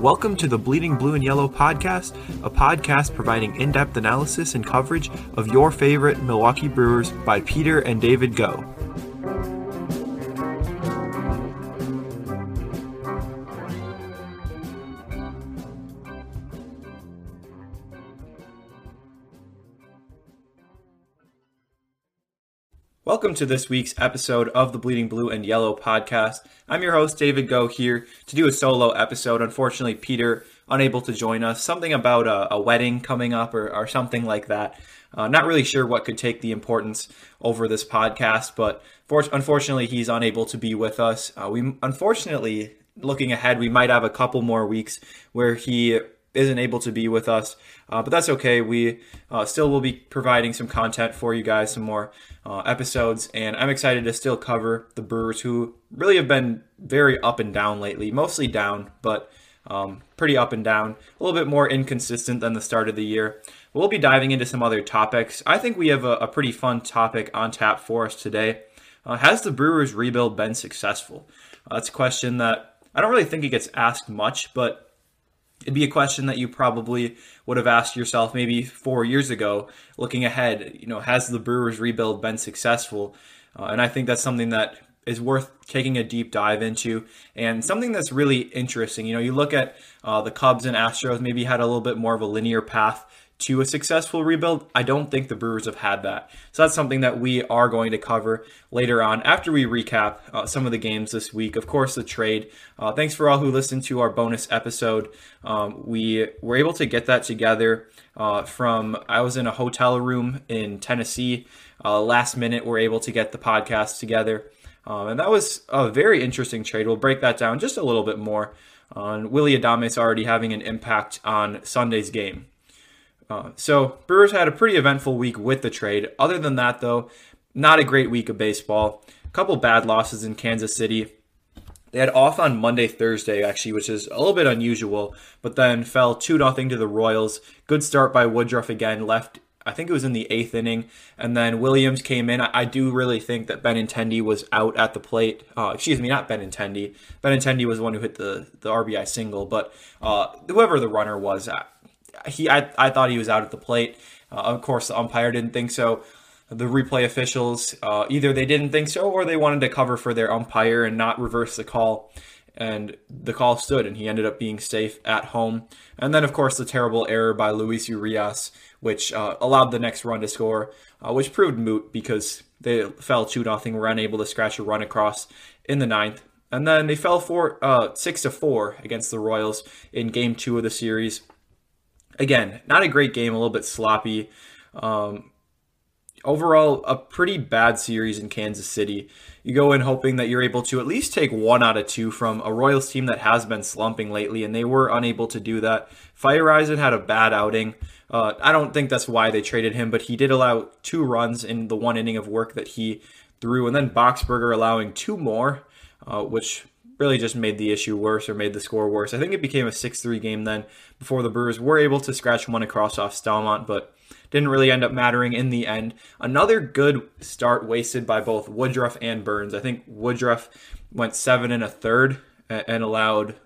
Welcome to the Bleeding Blue and Yellow podcast, a podcast providing in depth analysis and coverage of your favorite Milwaukee Brewers by Peter and David Go. Welcome to this week's episode of the Bleeding Blue and Yellow podcast. I'm your host, David Go, here to do a solo episode. Unfortunately, Peter unable to join us. Something about a, a wedding coming up or, or something like that. Uh, not really sure what could take the importance over this podcast, but for, unfortunately, he's unable to be with us. Uh, we unfortunately, looking ahead, we might have a couple more weeks where he isn't able to be with us, uh, but that's okay. We uh, still will be providing some content for you guys, some more uh, episodes, and I'm excited to still cover the Brewers, who really have been very up and down lately, mostly down, but um, pretty up and down, a little bit more inconsistent than the start of the year. We'll be diving into some other topics. I think we have a, a pretty fun topic on tap for us today. Uh, has the Brewers rebuild been successful? Uh, that's a question that I don't really think it gets asked much, but it'd be a question that you probably would have asked yourself maybe four years ago looking ahead you know has the brewers rebuild been successful? Uh, and i think that's something that is worth taking a deep dive into and something that's really interesting. You know you look at uh, the cubs and astros maybe had a little bit more of a linear path to a successful rebuild. I don't think the Brewers have had that. So that's something that we are going to cover later on after we recap uh, some of the games this week. Of course, the trade. Uh, thanks for all who listened to our bonus episode. Um, we were able to get that together uh, from, I was in a hotel room in Tennessee. Uh, last minute, we're able to get the podcast together. Um, and that was a very interesting trade. We'll break that down just a little bit more on Willy Adames already having an impact on Sunday's game. Uh, so Brewers had a pretty eventful week with the trade. Other than that, though, not a great week of baseball. A couple bad losses in Kansas City. They had off on Monday, Thursday, actually, which is a little bit unusual, but then fell 2 0 to the Royals. Good start by Woodruff again, left, I think it was in the eighth inning. And then Williams came in. I, I do really think that Benintendi was out at the plate. Uh, excuse me, not Benintendi. Benintendi was the one who hit the, the RBI single, but uh, whoever the runner was, he I, I thought he was out at the plate. Uh, of course, the umpire didn't think so. The replay officials uh, either they didn't think so or they wanted to cover for their umpire and not reverse the call. And the call stood, and he ended up being safe at home. And then, of course, the terrible error by Luis Urias, which uh, allowed the next run to score, uh, which proved moot because they fell 2 nothing, were unable to scratch a run across in the ninth. And then they fell four, uh, 6 to 4 against the Royals in game two of the series again, not a great game, a little bit sloppy. Um, overall, a pretty bad series in Kansas City. You go in hoping that you're able to at least take one out of two from a Royals team that has been slumping lately, and they were unable to do that. Feyereisen had a bad outing. Uh, I don't think that's why they traded him, but he did allow two runs in the one inning of work that he threw, and then Boxberger allowing two more, uh, which really just made the issue worse or made the score worse. I think it became a 6 3 game then before the Brewers were able to scratch one across off Staumont, but didn't really end up mattering in the end. Another good start wasted by both Woodruff and Burnes. I think Woodruff went seven and a third and allowed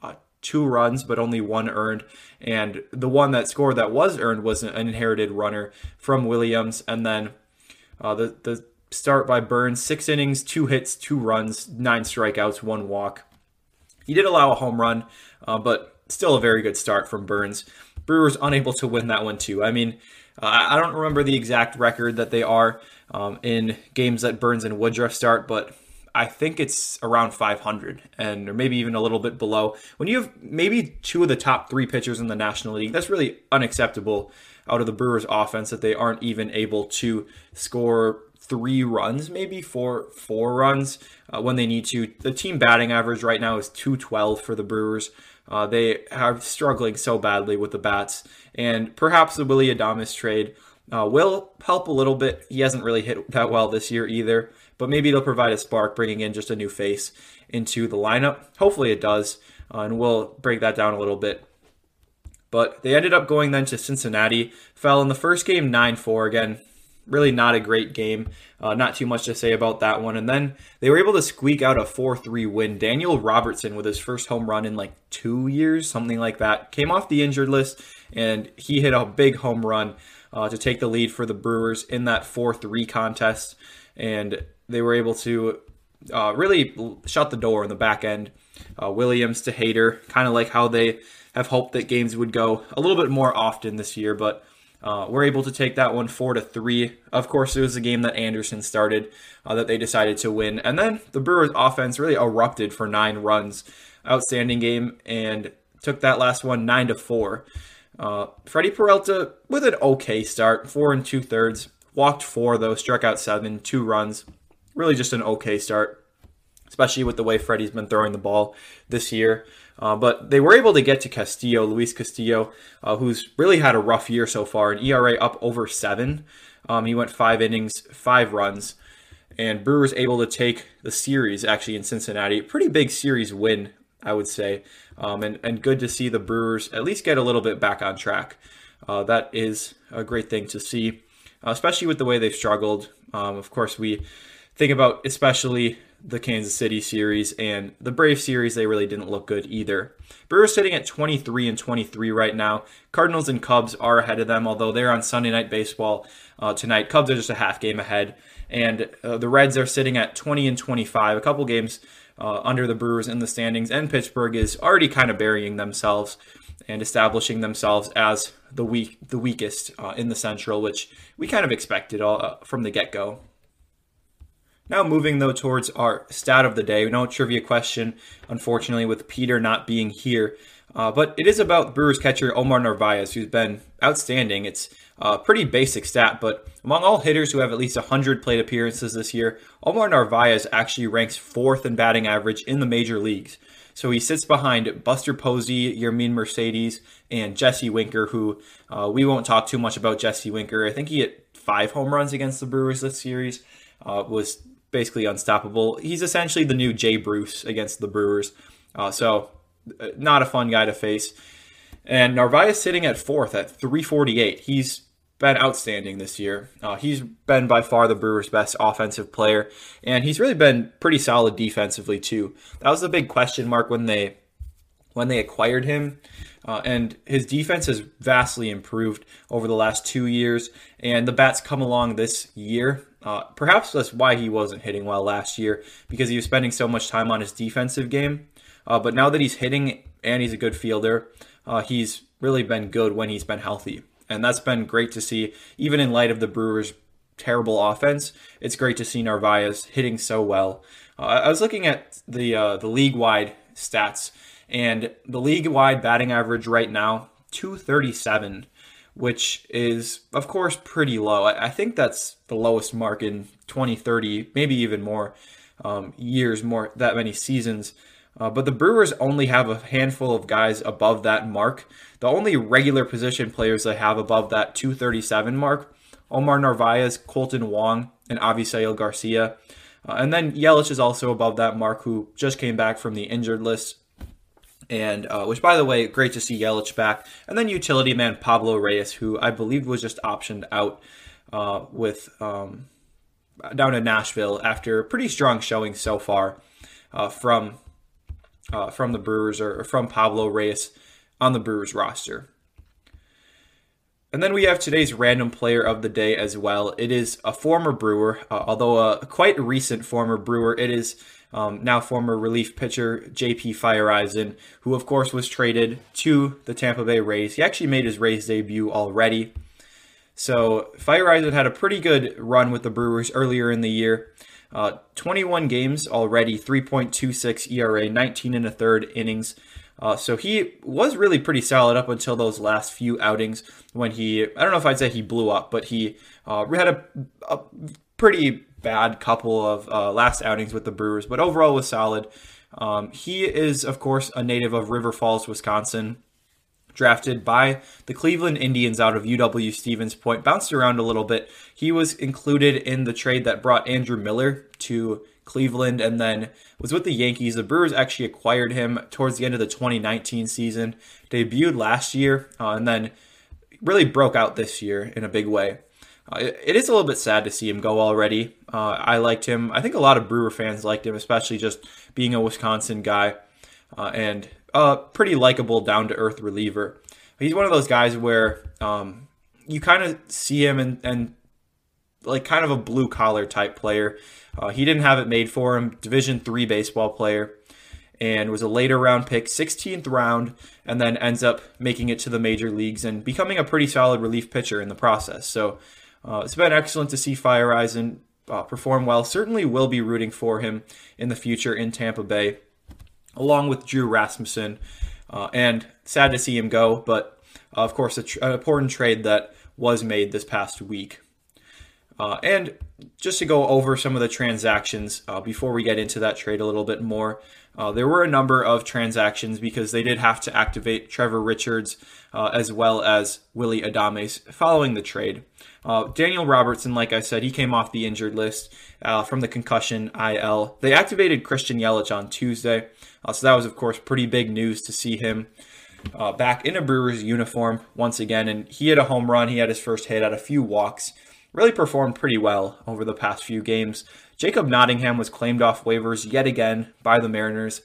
uh, two runs, but only one earned. And the one that scored that was earned was an inherited runner from Williams. And then uh, the the start by Burnes Six innings, two hits, two runs, nine strikeouts, one walk. He did allow a home run, uh, but still a very good start from Burnes. Brewers unable to win that one too. I mean, uh, I don't remember the exact record that they are um, in games that Burnes and Woodruff start, but I think it's around 500 and or maybe even a little bit below. When you have maybe two of the top three pitchers in the National League, that's really unacceptable out of the Brewers offense that they aren't even able to score three runs, maybe four four runs uh, when they need to. The team batting average right now is 212 for the Brewers. Uh, they are struggling so badly with the bats, and perhaps the Willy Adames trade uh, will help a little bit. He hasn't really hit that well this year either, but maybe it'll provide a spark, bringing in just a new face into the lineup. Hopefully it does, uh, and we'll break that down a little bit. But they ended up going then to Cincinnati, fell in the first game 9 4. Again, really not a great game. Uh, not too much to say about that one. And then they were able to squeak out a 4 3 win. Daniel Robertson, with his first home run in like two years, something like that, came off the injured list and he hit a big home run uh, to take the lead for the Brewers in that 4 3 contest. And they were able to uh, really shut the door in the back end. Uh, Williams to Hader, kind of like how they have hoped that games would go a little bit more often this year, but uh, we're able to take that one four to three. Of course, it was a game that Anderson started uh, that they decided to win, and then the Brewers' offense really erupted for nine runs. Outstanding game, and took that last one nine to four. Uh, Freddie Peralta with an okay start, four and two thirds. Walked four though, struck out seven, two runs. Really just an okay start, especially with the way Freddie's been throwing the ball this year. Uh, but they were able to get to Castillo, Luis Castillo, uh, who's really had a rough year so far. An ERA up over seven. Um, he went five innings, five runs, and Brewers able to take the series actually in Cincinnati. Pretty big series win, I would say, um, and and good to see the Brewers at least get a little bit back on track. Uh, that is a great thing to see, especially with the way they've struggled. Um, of course, we think about especially the Kansas City series and the Brave series, they really didn't look good either. Brewers sitting at 23 and 23 right now. Cardinals and Cubs are ahead of them, although they're on Sunday Night Baseball uh, tonight. Cubs are just a half game ahead, and uh, the Reds are sitting at 20 and 25, a couple games uh, under the Brewers in the standings, and Pittsburgh is already kind of burying themselves and establishing themselves as the weak, the weakest uh, in the Central, which we kind of expected all, uh, from the get go. Now, moving though towards our stat of the day, no trivia question, unfortunately, with Peter not being here. Uh, but it is about Brewers catcher Omar Narvaez, who's been outstanding. It's a pretty basic stat, but among all hitters who have at least 100 plate appearances this year, Omar Narvaez actually ranks fourth in batting average in the major leagues. So he sits behind Buster Posey, Yermin Mercedes, and Jesse Winker, who uh, we won't talk too much about Jesse Winker. I think he hit five home runs against the Brewers this series. Uh, was basically unstoppable. He's essentially the new Jay Bruce against the Brewers. Uh, so, uh, not a fun guy to face. And Narvaez sitting at fourth at 348. He's been outstanding this year. Uh, he's been by far the Brewers' best offensive player, and he's really been pretty solid defensively too. That was the big question mark when they when they acquired him. Uh, and his defense has vastly improved over the last two years, and the bats come along this year uh, perhaps that's why he wasn't hitting well last year because he was spending so much time on his defensive game. Uh, but now that he's hitting and he's a good fielder, uh, he's really been good when he's been healthy. And that's been great to see, even in light of the Brewers' terrible offense. It's great to see Narvaez hitting so well. Uh, I was looking at the uh, the league wide stats, and the league wide batting average right now 237 which is, of course, pretty low. I, think that's the lowest mark in 20, 30, maybe even more um, years, more that many seasons. Uh, but the Brewers only have a handful of guys above that mark. The only regular position players they have above that 237 mark Omar Narvaez, Kolten Wong, and Avisail Garcia. Uh, and then Yelich is also above that mark, who just came back from the injured list and uh, which, by the way, great to see Yelich back. And then utility man Pablo Reyes, who I believe was just optioned out uh, with um, down in Nashville after a pretty strong showing so far uh, from uh, from the Brewers or from Pablo Reyes on the Brewers roster. And then we have today's random player of the day as well. It is a former Brewer, uh, although a quite recent former Brewer. It is um, now former relief pitcher JP Feyereisen, who of course was traded to the Tampa Bay Rays. He actually made his Rays debut already. So Feyereisen had a pretty good run with the Brewers earlier in the year. Uh, 21 games already, 3.26 ERA, 19 and a third innings. Uh, so he was really pretty solid up until those last few outings when he, I don't know if I'd say he blew up, but he uh, had a, a pretty bad couple of uh, last outings with the Brewers, but overall was solid. Um, he is, of course, a native of River Falls, Wisconsin. Drafted by the Cleveland Indians out of UW Stevens Point, bounced around a little bit. He was included in the trade that brought Andrew Miller to Cleveland and then was with the Yankees. The Brewers actually acquired him towards the end of the 2019 season, debuted last year, uh, and then really broke out this year in a big way. Uh, it, is a little bit sad to see him go already. Uh, I liked him. I think a lot of Brewer fans liked him, especially just being a Wisconsin guy uh, and a pretty likable, down to earth reliever. He's one of those guys where um, you kind of see him and, and like kind of a blue collar type player. Uh, he didn't have it made for him. Division three baseball player, and was a later round pick, 16th round, and then ends up making it to the major leagues and becoming a pretty solid relief pitcher in the process. So uh, it's been excellent to see Feyereisen uh, perform well. Certainly will be rooting for him in the future in Tampa Bay, along with Drew Rasmussen. Uh, and sad to see him go, but uh, of course, tr- an important trade that was made this past week. Uh, and just to go over some of the transactions uh, before we get into that trade a little bit more, there were a number of transactions because they did have to activate Trevor Richards as well as Willy Adames following the trade. Uh, Daniel Robertson, like I said, he came off the injured list uh, from the concussion IL. They activated Christian Yelich on Tuesday, so that was, of course, pretty big news to see him. back in a Brewers uniform once again, and he had a home run. He had his first hit, had a few walks, really performed pretty well over the past few games. Jacob Nottingham was claimed off waivers yet again by the Mariners.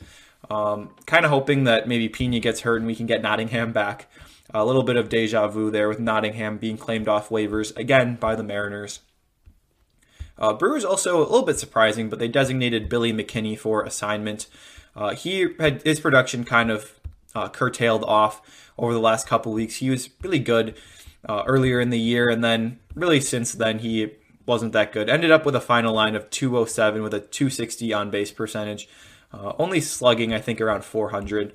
Um, kind of hoping that maybe Pena gets hurt and we can get Nottingham back. A little bit of deja vu there with Nottingham being claimed off waivers again by the Mariners. Uh, Brewers also a little bit surprising, but they designated Billy McKinney for assignment. Uh, he had his production kind of uh, curtailed off over the last couple weeks. He was really good uh, earlier in the year, and then really since then he wasn't that good. Ended up with a final line of 207 with a 260 on base percentage, uh, only slugging I think around 400.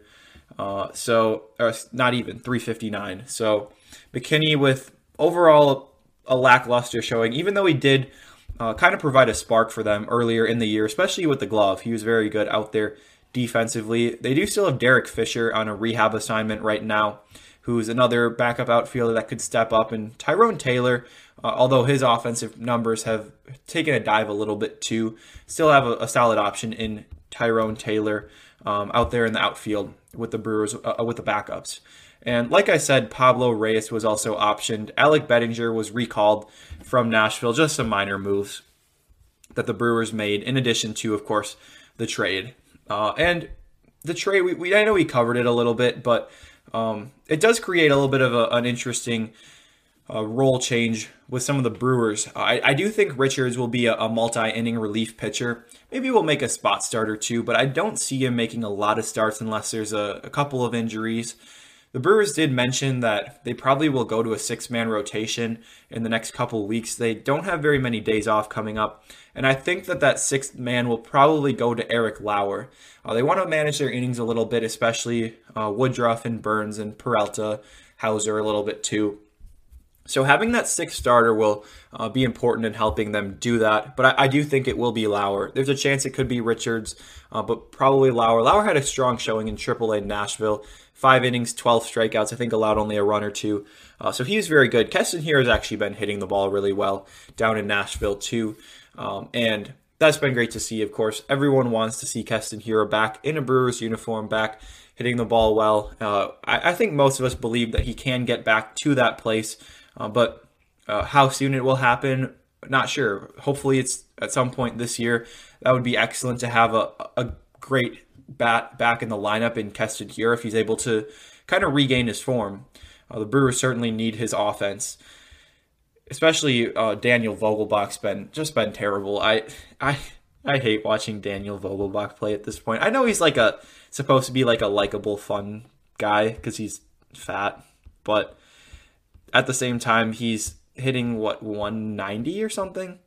Uh, so not even 359. So McKinney with overall a lackluster showing, even though he did uh, kind of provide a spark for them earlier in the year, especially with the glove. He was very good out there defensively. They do still have Derek Fisher on a rehab assignment right now who's another backup outfielder that could step up, and Tyrone Taylor, uh, although his offensive numbers have taken a dive a little bit too, still have a, a solid option in Tyrone Taylor um, out there in the outfield with the Brewers uh, uh, with the backups. And like I said, Pablo Reyes was also optioned. Alec Bettinger was recalled from Nashville. Just some minor moves that the Brewers made, in addition to, of course, the trade. Uh, and the trade, we, we, I know we covered it a little bit, but um, it does create a little bit of a, an interesting uh, role change with some of the Brewers. I, I do think Richards will be a, a multi inning relief pitcher. Maybe we'll make a spot starter too, but I don't see him making a lot of starts unless there's a, a couple of injuries. The Brewers did mention that they probably will go to a six man rotation in the next couple weeks. They don't have very many days off coming up. And I think that that sixth man will probably go to Eric Lauer. Uh, they want to manage their innings a little bit, especially uh, Woodruff and Burnes and Peralta, Houser a little bit too. So having that sixth starter will uh, be important in helping them do that. But I, I, do think it will be Lauer. There's a chance it could be Richards, uh, but probably Lauer. Lauer had a strong showing in AAA Nashville. Five innings, 12 strikeouts. I think allowed only a run or two. Uh, so he's very good. Keston Hiura has actually been hitting the ball really well down in Nashville too. Um, and that's been great to see, of course. Everyone wants to see Keston Hiura back in a Brewers uniform, back hitting the ball well. Uh, I, I, think most of us believe that he can get back to that place, uh, but uh, how soon it will happen, not sure. Hopefully, it's at some point this year. That would be excellent to have a, a great bat back in the lineup in Keston Hiura if he's able to kind of regain his form. Uh, the Brewers certainly need his offense especially uh, Daniel Vogelbach's been just been terrible. I I I hate watching Daniel Vogelbach play at this point. I know he's like a supposed to be like a likable, fun guy because he's fat, but at the same time he's hitting what 190 or something.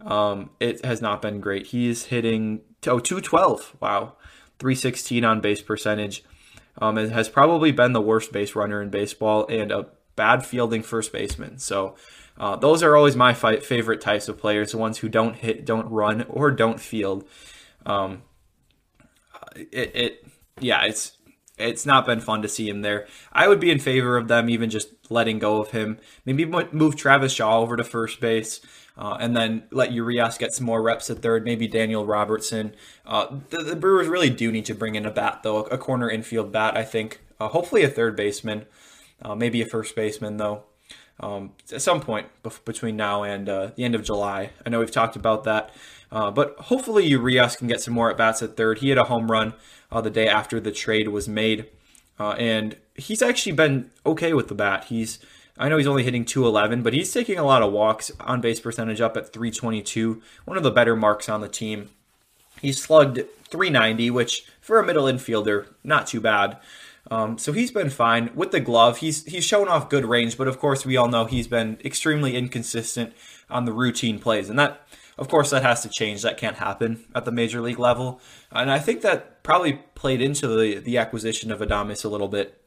Um, it has not been great. He's hitting oh 212. Wow, 316 on base percentage. Um, has probably been the worst base runner in baseball and a bad fielding first baseman. So uh, those are always my fi- favorite types of players, the ones who don't hit, don't run, or don't field. Um, it, it, yeah, it's it's not been fun to see him there. I would be in favor of them even just letting go of him. Maybe move Travis Shaw over to first base. Uh, and then let Urias get some more reps at third, maybe Daniel Robertson. Uh, the, the, Brewers really do need to bring in a bat, though, a corner infield bat, I think. Uh, hopefully a third baseman, uh, maybe a first baseman, though. um, at some point between now and uh, the end of July. I know we've talked about that, uh, but hopefully Urias can get some more at bats at third. He had a home run uh, the day after the trade was made, uh, and he's actually been okay with the bat. He's I know he's only hitting 211, but he's taking a lot of walks on base percentage up at 322, one of the better marks on the team. He's slugged 390, which for a middle infielder, not too bad. Um, so he's been fine with the glove. He's he's shown off good range, but of course we all know he's been extremely inconsistent on the routine plays, and that of course that has to change. That can't happen at the major league level, and I think that probably played into the the acquisition of Adames a little bit.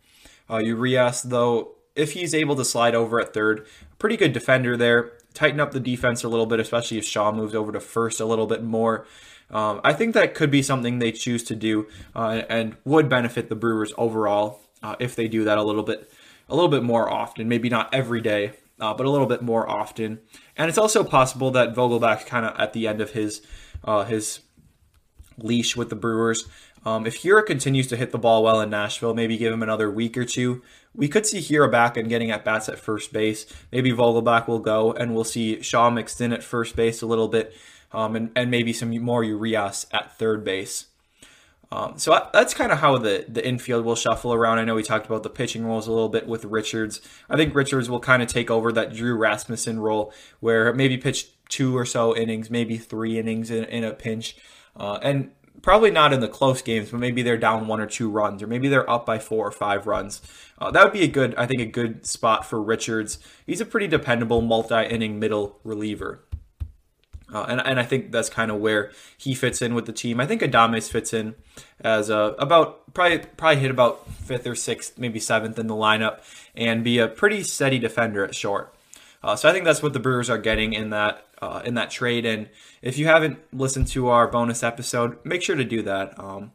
Uh, Urias, though, if he's able to slide over at third, pretty good defender there. Tighten up the defense a little bit, especially if Shaw moves over to first a little bit more. Um, I think that could be something they choose to do uh, and would benefit the Brewers overall uh, if they do that a little bit, a little bit more often. Maybe not every day, uh, but a little bit more often. And it's also possible that Vogelbach kind of at the end of his uh, his leash with the Brewers. Um, if Hiura continues to hit the ball well in Nashville, maybe give him another week or two, we could see Hiura back and getting at bats at first base. Maybe Vogelbach will go, and we'll see Shaw mixed in at first base a little bit um, and, and maybe some more Urias at third base. Um, so that's kind of how the, the infield will shuffle around. I know we talked about the pitching roles a little bit with Richards. I think Richards will kind of take over that Drew Rasmussen role where maybe pitch two or so innings, maybe three innings in, in a pinch. Uh, and probably not in the close games, but maybe they're down one or two runs, or maybe they're up by four or five runs. Uh, that would be a good, I think, a good spot for Richards. He's a pretty dependable multi inning middle reliever. Uh, and, and I think that's kind of where he fits in with the team. I think Adames fits in as a, about probably probably hit about fifth or sixth, maybe seventh in the lineup, and be a pretty steady defender at short. Uh, so I think that's what the Brewers are getting in that uh, in that trade. And if you haven't listened to our bonus episode, make sure to do that. Um,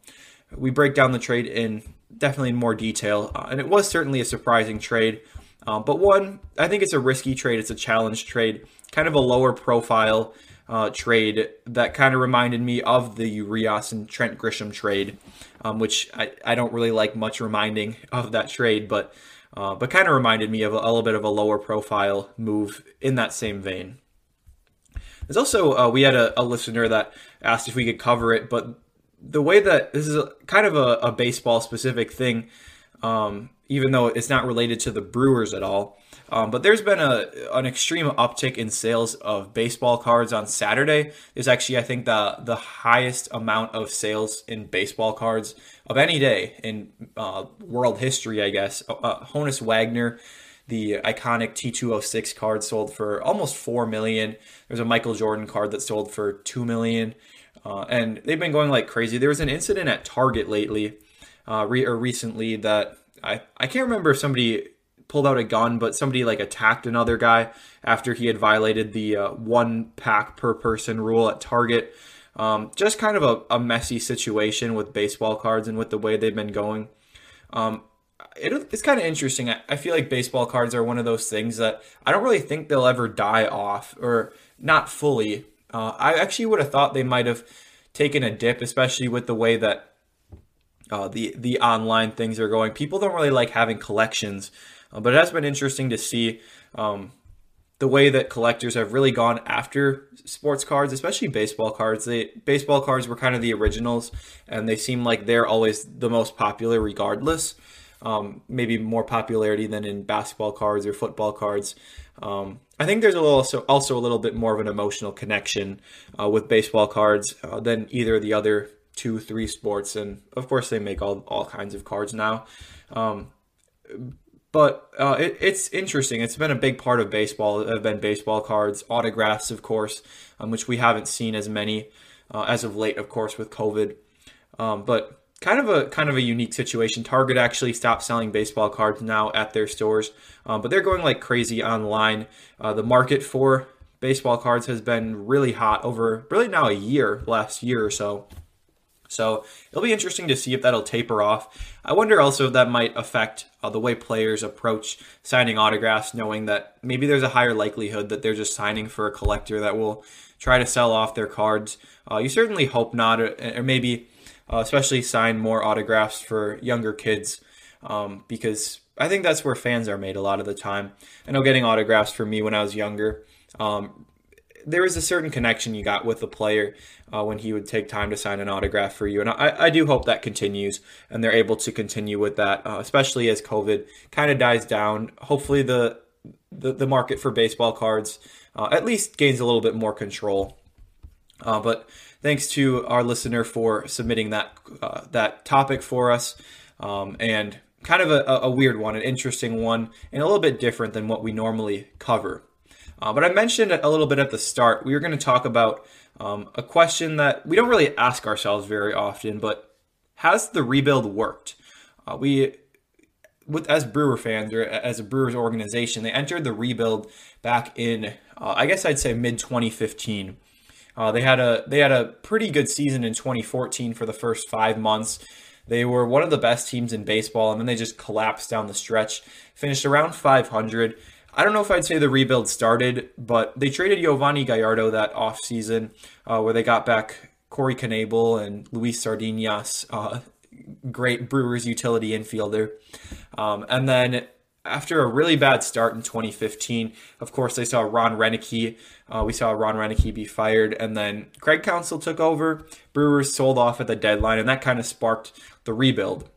we break down the trade in definitely in more detail, uh, and it was certainly a surprising trade. Um, but one, I think it's a risky trade. It's a challenge trade, kind of a lower profile uh, trade that kind of reminded me of the Urias and Trent Grisham trade, um, which I, I don't really like much reminding of that trade, but uh, but kind of reminded me of a, a, little bit of a lower profile move in that same vein. There's also uh, we had a, a, listener that asked if we could cover it, but the way that this is a, kind of a, baseball specific thing, um, even though it's not related to the Brewers at all. Um, but there's been a an extreme uptick in sales of baseball cards on Saturday. Is actually I think the the highest amount of sales in baseball cards of any day in uh, world history. I guess uh, uh Honus Wagner. The iconic T206 card sold for almost four million. There's a Michael Jordan card that sold for two million, uh, and they've been going like crazy. There was an incident at Target lately, uh, re- or recently that I I can't remember if somebody pulled out a gun, but somebody like attacked another guy after he had violated the uh, one pack per person rule at Target. Um, just kind of a, a, messy situation with baseball cards and with the way they've been going. Um, it, it's kind of interesting. I, I, feel like baseball cards are one of those things that I don't really think they'll ever die off, or not fully. Uh, I actually would have thought they might have taken a dip, especially with the way that uh, the the online things are going. People don't really like having collections uh, but it has been interesting to see um, the way that collectors have really gone after sports cards, especially baseball cards. They baseball cards were kind of the originals, and they seem like they're always the most popular, regardless. Um, maybe more popularity than in basketball cards or football cards. Um, I think there's a little, also, also a little bit more of an emotional connection uh, with baseball cards uh, than either of the other two, three sports, and of course they make all all kinds of cards now. Um, but uh, it, it's interesting. It's been a big part of baseball. Have been baseball cards, autographs, of course, um, which we haven't seen as many uh, as of late, of course, with COVID. Um, but kind of a kind of a unique situation. Target actually stopped selling baseball cards now at their stores, um, but they're going like crazy online. Uh, the market for baseball cards has been really hot over really now a year, last year or so. So it'll be interesting to see if that'll taper off. I wonder also if that might affect uh, the way players approach signing autographs, knowing that maybe there's a higher likelihood that they're just signing for a collector that will try to sell off their cards. Uh, you certainly hope not, or, or maybe uh, especially sign more autographs for younger kids um, because I think that's where fans are made a lot of the time. I know getting autographs for me when I was younger, um, there was a certain connection you got with the player uh, when he would take time to sign an autograph for you. And I, I do hope that continues and they're able to continue with that, uh, especially as COVID kind of dies down. Hopefully, the, the, the market for baseball cards uh, at least gains a little bit more control. Uh, but thanks to our listener for submitting that uh, that topic for us. Um, and kind of a, a, weird one, an interesting one, and a little bit different than what we normally cover. Uh, but I mentioned a little bit at the start, we were going to talk about um, a question that we don't really ask ourselves very often, but has the rebuild worked? Uh, we, with as Brewer fans or as a Brewers organization, they entered the rebuild back in, uh, I guess I'd say mid 2015. Uh, they had a they had a pretty good season in 2014 for the first five months. They were one of the best teams in baseball, and then they just collapsed down the stretch. Finished around 500. I don't know if I'd say the rebuild started, but they traded Yovani Gallardo that offseason, uh, where they got back Corey Knebel and Luis Sardinas, uh, great Brewers utility infielder. Um, and then after a really bad start in 2015, of course, they saw Ron Roenicke. Uh, we saw Ron Roenicke be fired, and then Craig Counsell took over. Brewers sold off at the deadline, and that kind of sparked the rebuild.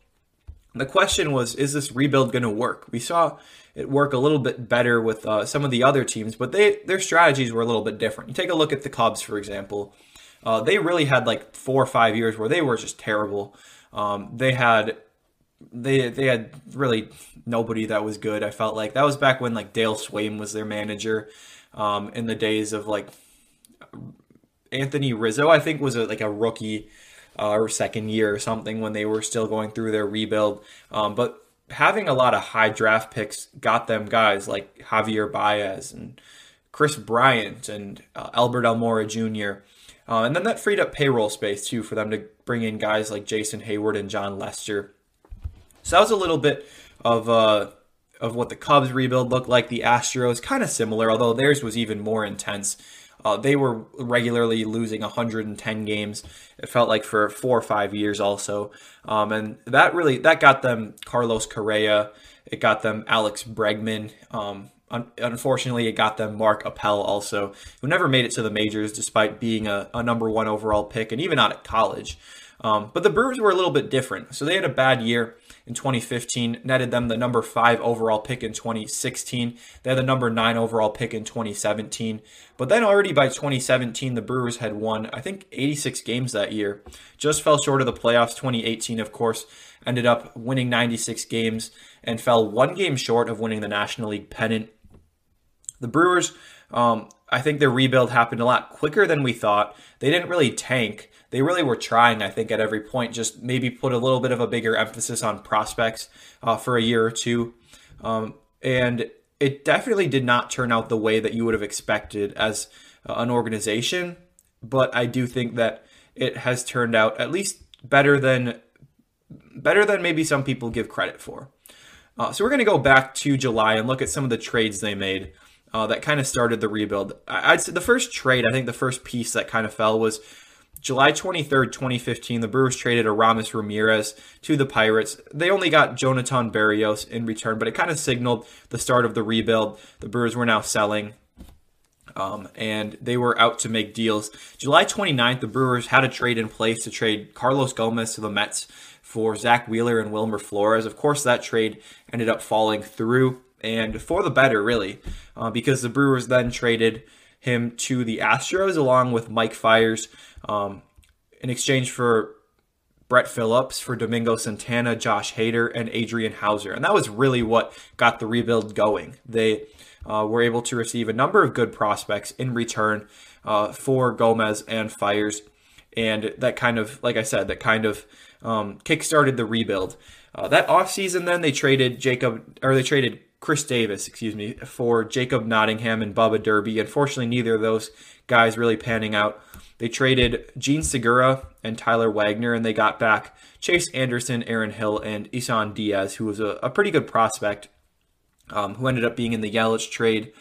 The question was, is this rebuild going to work? We saw it work a little bit better with uh, some of the other teams, but they their strategies were a little bit different. You take a look at the Cubs, for example. Uh, they really had like four or five years where they were just terrible. Um, they had they they had really nobody that was good. I felt like that was back when like Dale Sveum was their manager, um, in the days of like Anthony Rizzo. I think was a, like a rookie uh, or second year or something when they were still going through their rebuild. Um, but having a lot of high draft picks got them guys like Javier Baez and Kris Bryant and uh, Albert Almora Jr. Uh, and then that freed up payroll space too for them to bring in guys like Jason Heyward and Jon Lester. So that was a little bit of uh, of what the Cubs rebuild looked like. The Astros kind of similar, although theirs was even more intense. Uh, they were regularly losing 110 games. It felt like for four or five years, also, um, and that really that got them Carlos Correa. It got them Alex Bregman. Um, un- unfortunately, it got them Mark Appel also, who never made it to the majors despite being a, a number one overall pick and even out of college. Um, but the Brewers were a little bit different. So they had a bad year in 2015, netted them the number five overall pick in 2016. They had the number nine overall pick in 2017. But then already by 2017, the Brewers had won, I think, 86 games that year. Just fell short of the playoffs. 2018, of course, ended up winning 96 games and fell one game short of winning the National League pennant. The Brewers, um, I think their rebuild happened a lot quicker than we thought. They didn't really tank they really were trying, I think, at every point, just maybe put a little bit of a bigger emphasis on prospects uh, for a year or two. Um, and it definitely did not turn out the way that you would have expected as uh, an organization. But I do think that it has turned out at least better than better than maybe some people give credit for. Uh, so we're going to go back to July and look at some of the trades they made uh, that kind of started the rebuild. I'd say the first trade, I think the first piece that kind of fell was July 23rd, 2015, the Brewers traded Aramis Ramirez to the Pirates. They only got Yhonathan Barrios in return, but it kind of signaled the start of the rebuild. The Brewers were now selling. Um, and they were out to make deals. July 29th, the Brewers had a trade in place to trade Carlos Gomez to the Mets for Zack Wheeler and Wilmer Flores. Of course, that trade ended up falling through, and for the better, really, uh, because the Brewers then traded him to the Astros along with Mike Fiers um, in exchange for Brett Phillips, for Domingo Santana, Josh Hader, and Adrian Houser. And that was really what got the rebuild going. They uh, were able to receive a number of good prospects in return uh, for Gomez and Fiers. And that kind of, like I said, that kind of um, kickstarted the rebuild. Uh, that offseason, then they traded Jacob, or they traded Khris Davis, excuse me, for Jacob Nottingham and Bubba Derby. Unfortunately, neither of those guys really panning out. They traded Jean Segura and Tyler Wagner, and they got back Chase Anderson, Aaron Hill, and Isan Diaz, who was a, a pretty good prospect, um, who ended up being in the Yelich trade.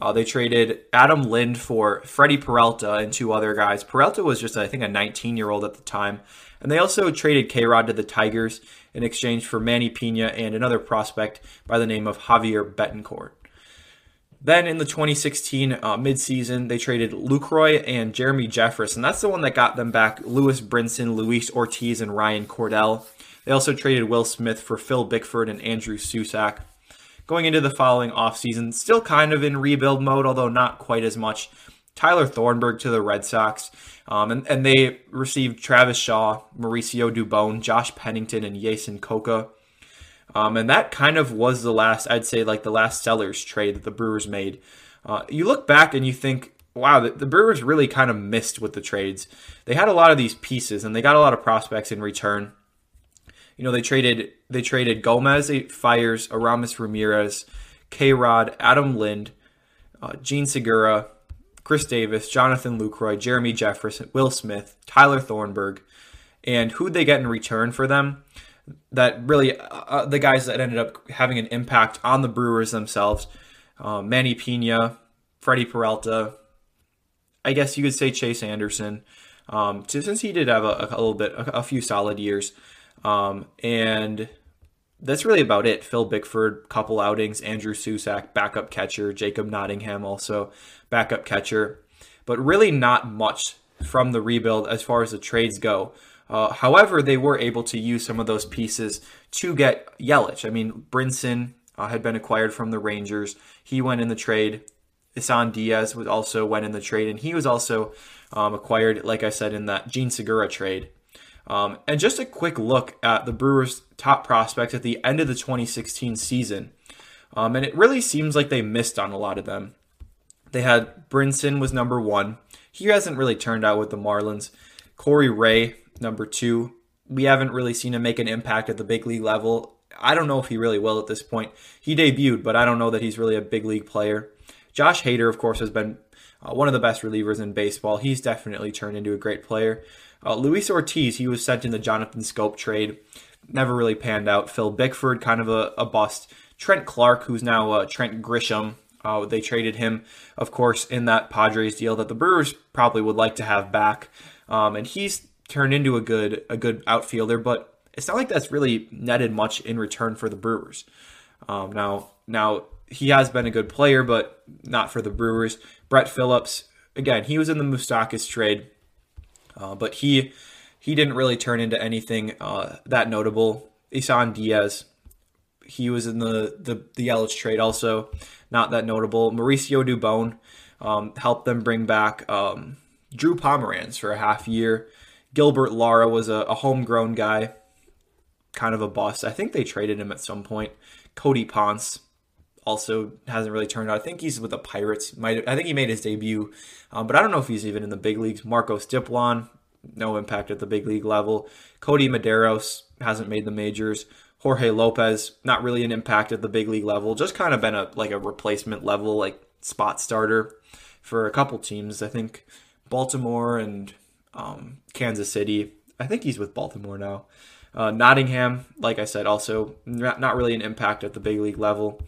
Uh, they traded Adam Lind for Freddie Peralta and two other guys. Peralta was just, I think, a 19 year old at the time. And they also traded K Rod to the Tigers in exchange for Manny Pina and another prospect by the name of Javier Betancourt. Then in the 2016 uh, midseason, they traded Lucroy and Jeremy Jeffress, and that's the one that got them back Lewis Brinson, Luis Ortiz, and Ryan Cordell. They also traded Will Smith for Phil Bickford and Andrew Susac. Going into the following offseason, still kind of in rebuild mode, although not quite as much. Tyler Thornburg to the Red Sox, um, and, and they received Travis Shaw, Mauricio Dubon, Josh Pennington, and Yeison Coca. Um, and that kind of was the last, I'd say, like the last sellers trade that the Brewers made. Uh, you look back and you think, wow, the, the, Brewers really kind of missed with the trades. They had a lot of these pieces and they got a lot of prospects in return. You know, they traded they traded Gomez, Fiers, Aramis Ramirez, K Rod, Adam Lind, uh, Jean Segura, Khris Davis, Jonathan Lucroy, Jeremy Jefferson, Will Smith, Tyler Thornburg, and who'd they get in return for them? that really uh, uh, the guys that ended up having an impact on the Brewers themselves. Uh, Manny Pina, Freddie Peralta, I guess you could say Chase Anderson, um, since he did have a, a little bit, a, a, few solid years. Um, and that's really about it. Phil Bickford, couple outings, Andrew Susac, backup catcher, Jacob Nottingham, also backup catcher. But really not much from the rebuild as far as the trades go. Uh, however, they were able to use some of those pieces to get Yelich. I mean, Brinson uh, had been acquired from the Rangers. He went in the trade. Isan Diaz was also went in the trade, and he was also um, acquired, like I said, in that Jean Segura trade. Um, and just a quick look at the Brewers' top prospects at the end of the 2016 season. Um, and it really seems like they missed on a lot of them. They had Brinson was number one. He hasn't really turned out with the Marlins. Corey Ray number two. We haven't really seen him make an impact at the big league level. I don't know if he really will at this point. He debuted, but I don't know that he's really a big league player. Josh Hader, of course, has been uh, one of the best relievers in baseball. He's definitely turned into a great player. Uh, Luis Ortiz, he was sent in the Jonathan Schoop trade, never really panned out. Phil Bickford, kind of a, a bust. Trent Clark, who's now uh, Trent Grisham, uh, they traded him, of course, in that Padres deal that the Brewers probably would like to have back. Um, and he's turned into a good a good outfielder, but it's not like that's really netted much in return for the Brewers. Um, now now he has been a good player, but not for the Brewers. Brett Phillips, again, he was in the Moustakas trade, uh, but he he didn't really turn into anything uh, that notable. Isan Diaz, he was in the the the Yelich trade, also not that notable. Mauricio Dubon um, helped them bring back um, Drew Pomeranz for a half year. Gilbert Lara was a, a homegrown guy, kind of a bust. I think they traded him at some point. Cody Ponce also hasn't really turned out. I think he's with the Pirates. Might I think he made his debut, um, but I don't know if he's even in the big leagues. Marcos Diplan, no impact at the big league level. Kodi Medeiros hasn't made the majors. Jorge Lopez, not really an impact at the big league level. Just kind of been a like a replacement level, like spot starter for a couple teams. I think Baltimore and um, Kansas City. I think he's with Baltimore now. Uh, Nottingham, like I said, also not really an impact at the big league level.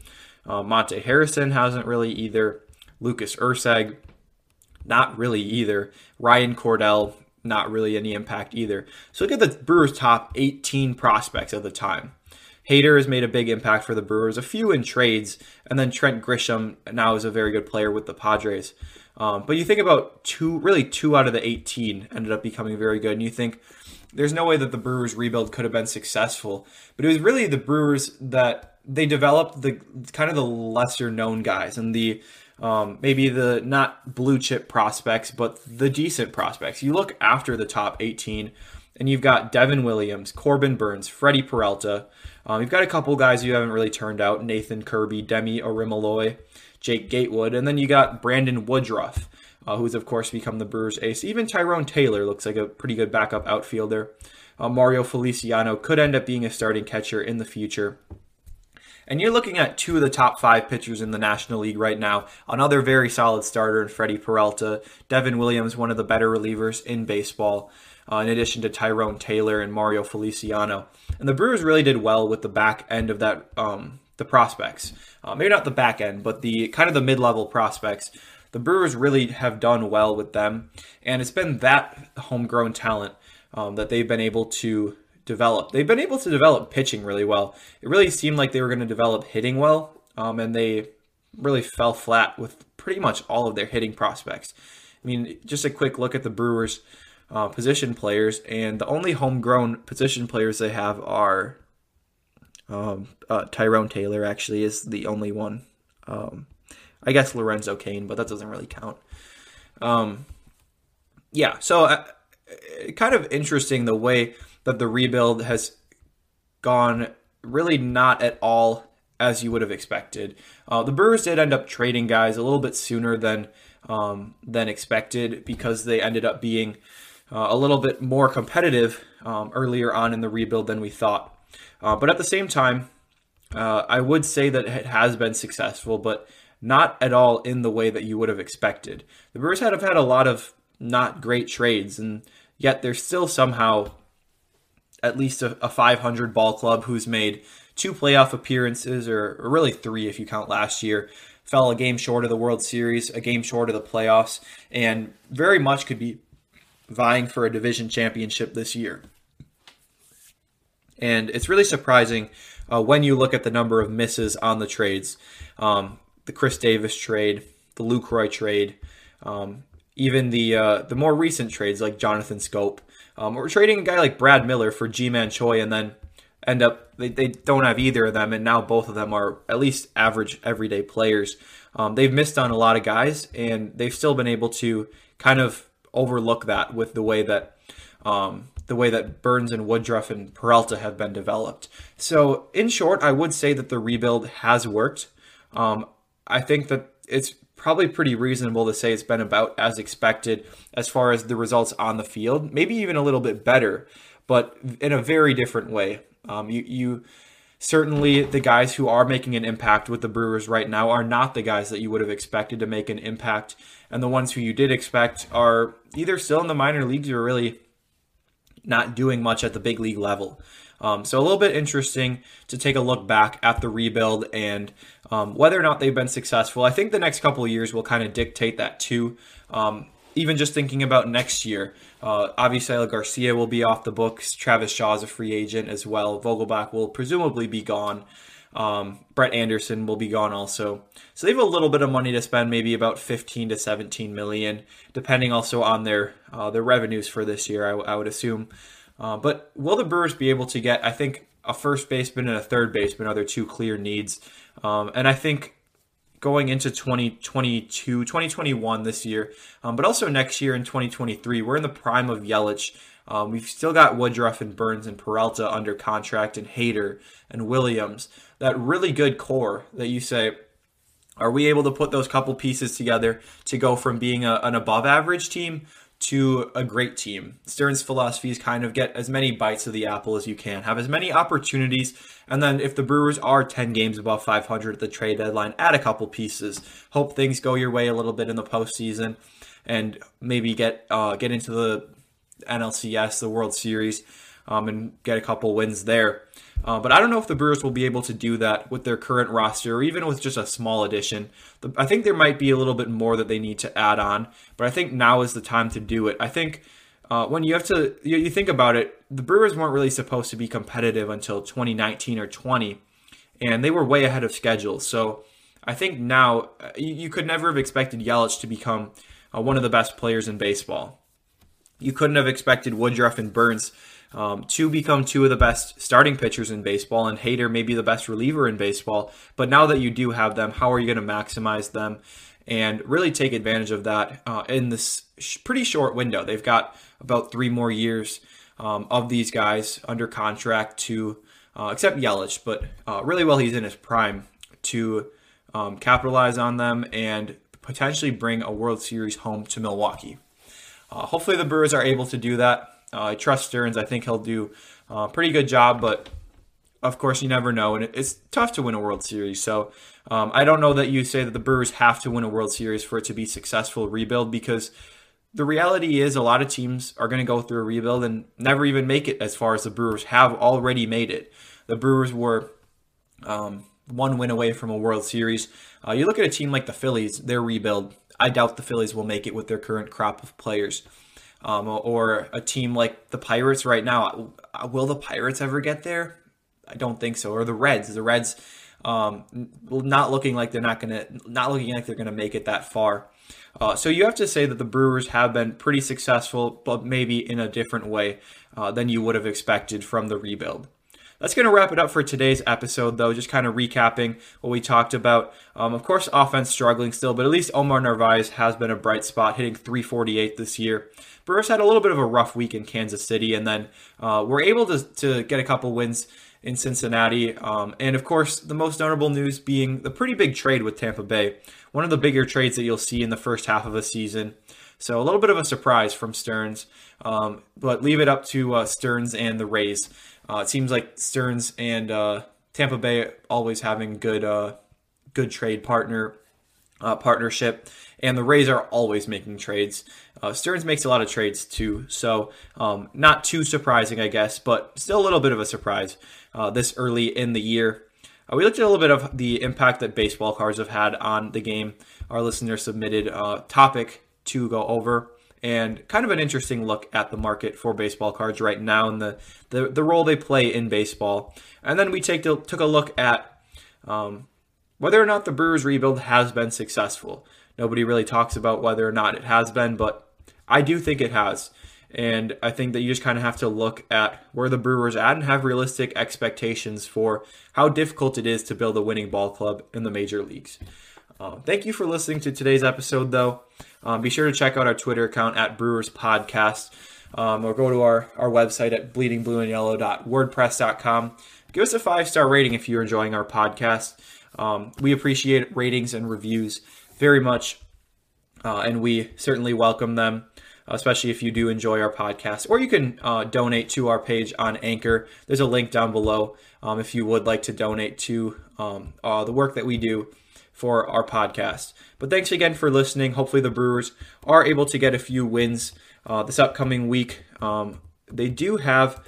Uh, Monte Harrison hasn't really either. Lucas Erceg, not really either. Ryan Cordell, not really any impact either. So look at the Brewers' top 18 prospects at the time. Hader has made a big impact for the Brewers, a few in trades, and then Trent Grisham now is a very good player with the Padres. Um, but you think about two, really two out of the 18 ended up becoming very good. And you think there's no way that the Brewers rebuild could have been successful. But it was really the Brewers that they developed the kind of the lesser known guys and the um, maybe the not blue chip prospects, but the decent prospects. You look after the top 18, and you've got Devin Williams, Corbin Burnes, Freddie Peralta. Um, you've got a couple guys you haven't really turned out Nathan Kirby, Demi Orimoloye. Jake Gatewood. And then you got Brandon Woodruff, uh, who's, of course, become the Brewers' ace. Even Tyrone Taylor looks like a pretty good backup outfielder. Uh, Mario Feliciano could end up being a starting catcher in the future. And you're looking at two of the top five pitchers in the National League right now. Another very solid starter in Freddie Peralta. Devin Williams, one of the better relievers in baseball, uh, in addition to Tyrone Taylor and Mario Feliciano. And the Brewers really did well with the back end of that um, the prospects. Uh, maybe not the back end, but the kind of the mid level prospects. The Brewers really have done well with them, and it's been that homegrown talent um, that they've been able to develop. They've been able to develop pitching really well. It really seemed like they were going to develop hitting well, um, and they really fell flat with pretty much all of their hitting prospects. I mean, just a quick look at the Brewers' uh, position players, and the only homegrown position players they have are um, uh, Tyrone Taylor. Actually, is the only one. Um, I guess Lorenzo Cain, but that doesn't really count. Um, yeah, so uh, kind of interesting the way that the rebuild has gone. Really, not at all as you would have expected. Uh, the Brewers did end up trading guys a little bit sooner than um, than expected because they ended up being uh, a little bit more competitive um, earlier on in the rebuild than we thought. Uh, but at the same time, uh, I would say that it has been successful, but not at all in the way that you would have expected. The Brewers have had a lot of not great trades, and yet they're still somehow at least a, a 500 ball club who's made two playoff appearances, or, or really three if you count last year. Fell a game short of the World Series, a game short of the playoffs, and very much could be vying for a division championship this year. And it's really surprising uh, when you look at the number of misses on the trades. Um, the Khris Davis trade, the Lucroy trade, um, even the uh, the more recent trades like Jonathan Schoop. Um, we're trading a guy like Brad Miller for Ji-Man Choi, and then end up they, they don't have either of them, and now both of them are at least average everyday players. Um, they've missed on a lot of guys, and they've still been able to kind of overlook that with the way that um, the way that Burnes and Woodruff and Peralta have been developed. So, in short, I would say that the rebuild has worked. Um, I think that it's probably pretty reasonable to say it's been about as expected as far as the results on the field, maybe even a little bit better, but in a very different way. Um, you, you certainly the guys who are making an impact with the Brewers right now are not the guys that you would have expected to make an impact, and the ones who you did expect are either still in the minor leagues or really not doing much at the big league level. Um, so a little bit interesting to take a look back at the rebuild and um, whether or not they've been successful. I think the next couple of years will kind of dictate that too. Um, even just thinking about next year, uh, Avisail Garcia will be off the books. Travis Shaw is a free agent as well. Vogelbach will presumably be gone. Um, Brett Anderson will be gone also. So they have a little bit of money to spend, maybe about 15 to 17 million, depending also on their uh, their revenues for this year. I, I would assume. Uh, but will the Brewers be able to get? I think a first baseman and a third baseman are their two clear needs, um, and I think going into 2022, 2021 this year, um, but also next year in 2023. We're in the prime of Yelich. Um, we've still got Woodruff and Burnes and Peralta under contract, and Hader and Williams. That really good core that you say, are we able to put those couple pieces together to go from being a, an above average team to a great team. Stearns' philosophy is kind of get as many bites of the apple as you can, have as many opportunities, and then if the Brewers are 10 games above 500 at the trade deadline, add a couple pieces. Hope things go your way a little bit in the postseason, and maybe get uh, get into the NLCS, the World Series, um, and get a couple wins there. Uh, but I don't know if the Brewers will be able to do that with their current roster or even with just a small addition. The, I think there might be a little bit more that they need to add on, but I think now is the time to do it. I think uh, when you have to, you, you think about it, the Brewers weren't really supposed to be competitive until 2019 or 20, and they were way ahead of schedule. So I think now uh, you, you could never have expected Yelich to become uh, one of the best players in baseball. You couldn't have expected Woodruff and Burnes um, to become two of the best starting pitchers in baseball, and Hader may be the best reliever in baseball. But now that you do have them, how are you going to maximize them and really take advantage of that uh, in this sh- pretty short window? They've got about three more years um, of these guys under contract to, uh, except Yelich, but uh, really while he's in his prime, to um, capitalize on them and potentially bring a World Series home to Milwaukee. Uh, hopefully, the Brewers are able to do that. Uh, I trust Stearns. I think he'll do a pretty good job, but of course, you never know, and it's tough to win a World Series. So um, I don't know that you say that the Brewers have to win a World Series for it to be successful rebuild because the reality is a lot of teams are going to go through a rebuild and never even make it as far as the Brewers have already made it. The Brewers were um, one win away from a World Series. Uh, you look at a team like the Phillies, their rebuild. I doubt the Phillies will make it with their current crop of players. Um, or a team like the Pirates right now. Will the Pirates ever get there? I don't think so. Or the Reds. The Reds um, not looking like they're not gonna not looking like they're gonna make it that far. Uh, so you have to say that the Brewers have been pretty successful, but maybe in a different way uh, than you would have expected from the rebuild. That's going to wrap it up for today's episode, though. Just kind of recapping what we talked about. Um, of course, offense struggling still, but at least Omar Narvaez has been a bright spot, hitting 348 this year. Brewers had a little bit of a rough week in Kansas City, and then uh, were able to, to get a couple wins in Cincinnati. Um, and of course, the most notable news being the pretty big trade with Tampa Bay. One of the bigger trades that you'll see in the first half of a season. So a little bit of a surprise from Stearns, um, but leave it up to uh, Stearns and the Rays. Uh, it seems like Stearns and uh, Tampa Bay always having good, uh, good trade partner uh, partnership, and the Rays are always making trades. Uh, Stearns makes a lot of trades too, so um, not too surprising, I guess, but still a little bit of a surprise uh, this early in the year. We looked at a little bit of the impact that baseball cards have had on the game. Our listener submitted a topic to go over and kind of an interesting look at the market for baseball cards right now and the, the, the role they play in baseball. And then we take took a look at um, whether or not the Brewers rebuild has been successful. Nobody really talks about whether or not it has been, but I do think it has. And I think that you just kind of have to look at where the Brewers at and have realistic expectations for how difficult it is to build a winning ball club in the major leagues. Uh, thank you for listening to today's episode, though. Um, be sure to check out our Twitter account at Brewers Podcast um, or go to our, our website at bleedingblueandyellow.wordpress.com. Give us a five star rating if you're enjoying our podcast. Um, we appreciate ratings and reviews very much, uh, and we certainly welcome them especially if you do enjoy our podcast. Or you can uh, donate to our page on Anchor. There's a link down below um, if you would like to donate to um, uh, the work that we do for our podcast. But thanks again for listening. Hopefully, the Brewers are able to get a few wins uh, this upcoming week. Um, they do have.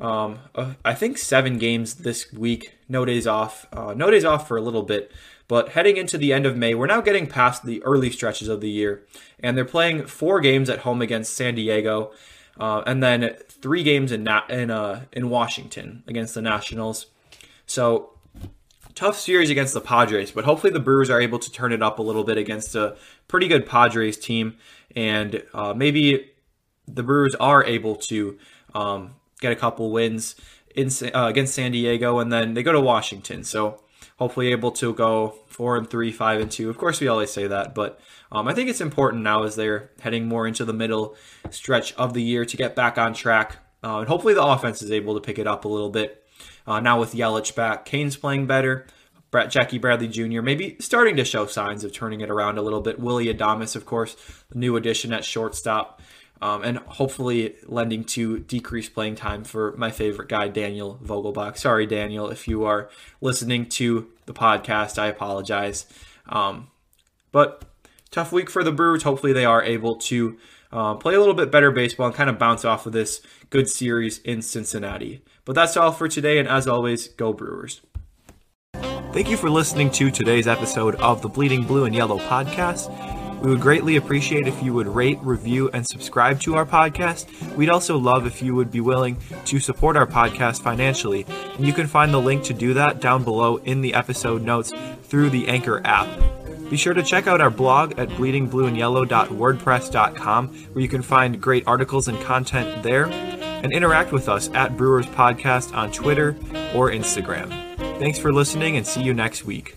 Um, uh, I think seven games this week. No days off. Uh, no days off for a little bit. But heading into the end of May, we're now getting past the early stretches of the year, and they're playing four games at home against San Diego, uh, and then three games in in uh, in Washington against the Nationals. So tough series against the Padres, but hopefully the Brewers are able to turn it up a little bit against a pretty good Padres team, and uh, maybe the Brewers are able to um, get a couple wins in uh, against San Diego, and then they go to Washington. So hopefully able to go four and three, five and two. Of course, we always say that, but um, I think it's important now as they're heading more into the middle stretch of the year to get back on track. Uh, and hopefully the offense is able to pick it up a little bit. Uh, now with Yelich back, Cain's playing better. Jackie Bradley Jr. maybe starting to show signs of turning it around a little bit. Willy Adames, of course, new addition at shortstop um, and hopefully lending to decreased playing time for my favorite guy, Daniel Vogelbach. Sorry, Daniel, if you are listening to the podcast, I apologize. Um, but tough week for the Brewers. Hopefully, they are able to uh, play a little bit better baseball and kind of bounce off of this good series in Cincinnati. But that's all for today, and as always, go Brewers. Thank you for listening to today's episode of the Bleeding Blue and Yellow podcast. We would greatly appreciate if you would rate, review, and subscribe to our podcast. We'd also love if you would be willing to support our podcast financially. And you can find the link to do that down below in the episode notes through the Anchor app. Be sure to check out our blog at bleedingblueandyellow.wordpress.com, where you can find great articles and content there, and interact with us at Brewers Podcast on Twitter or Instagram. Thanks for listening and see you next week.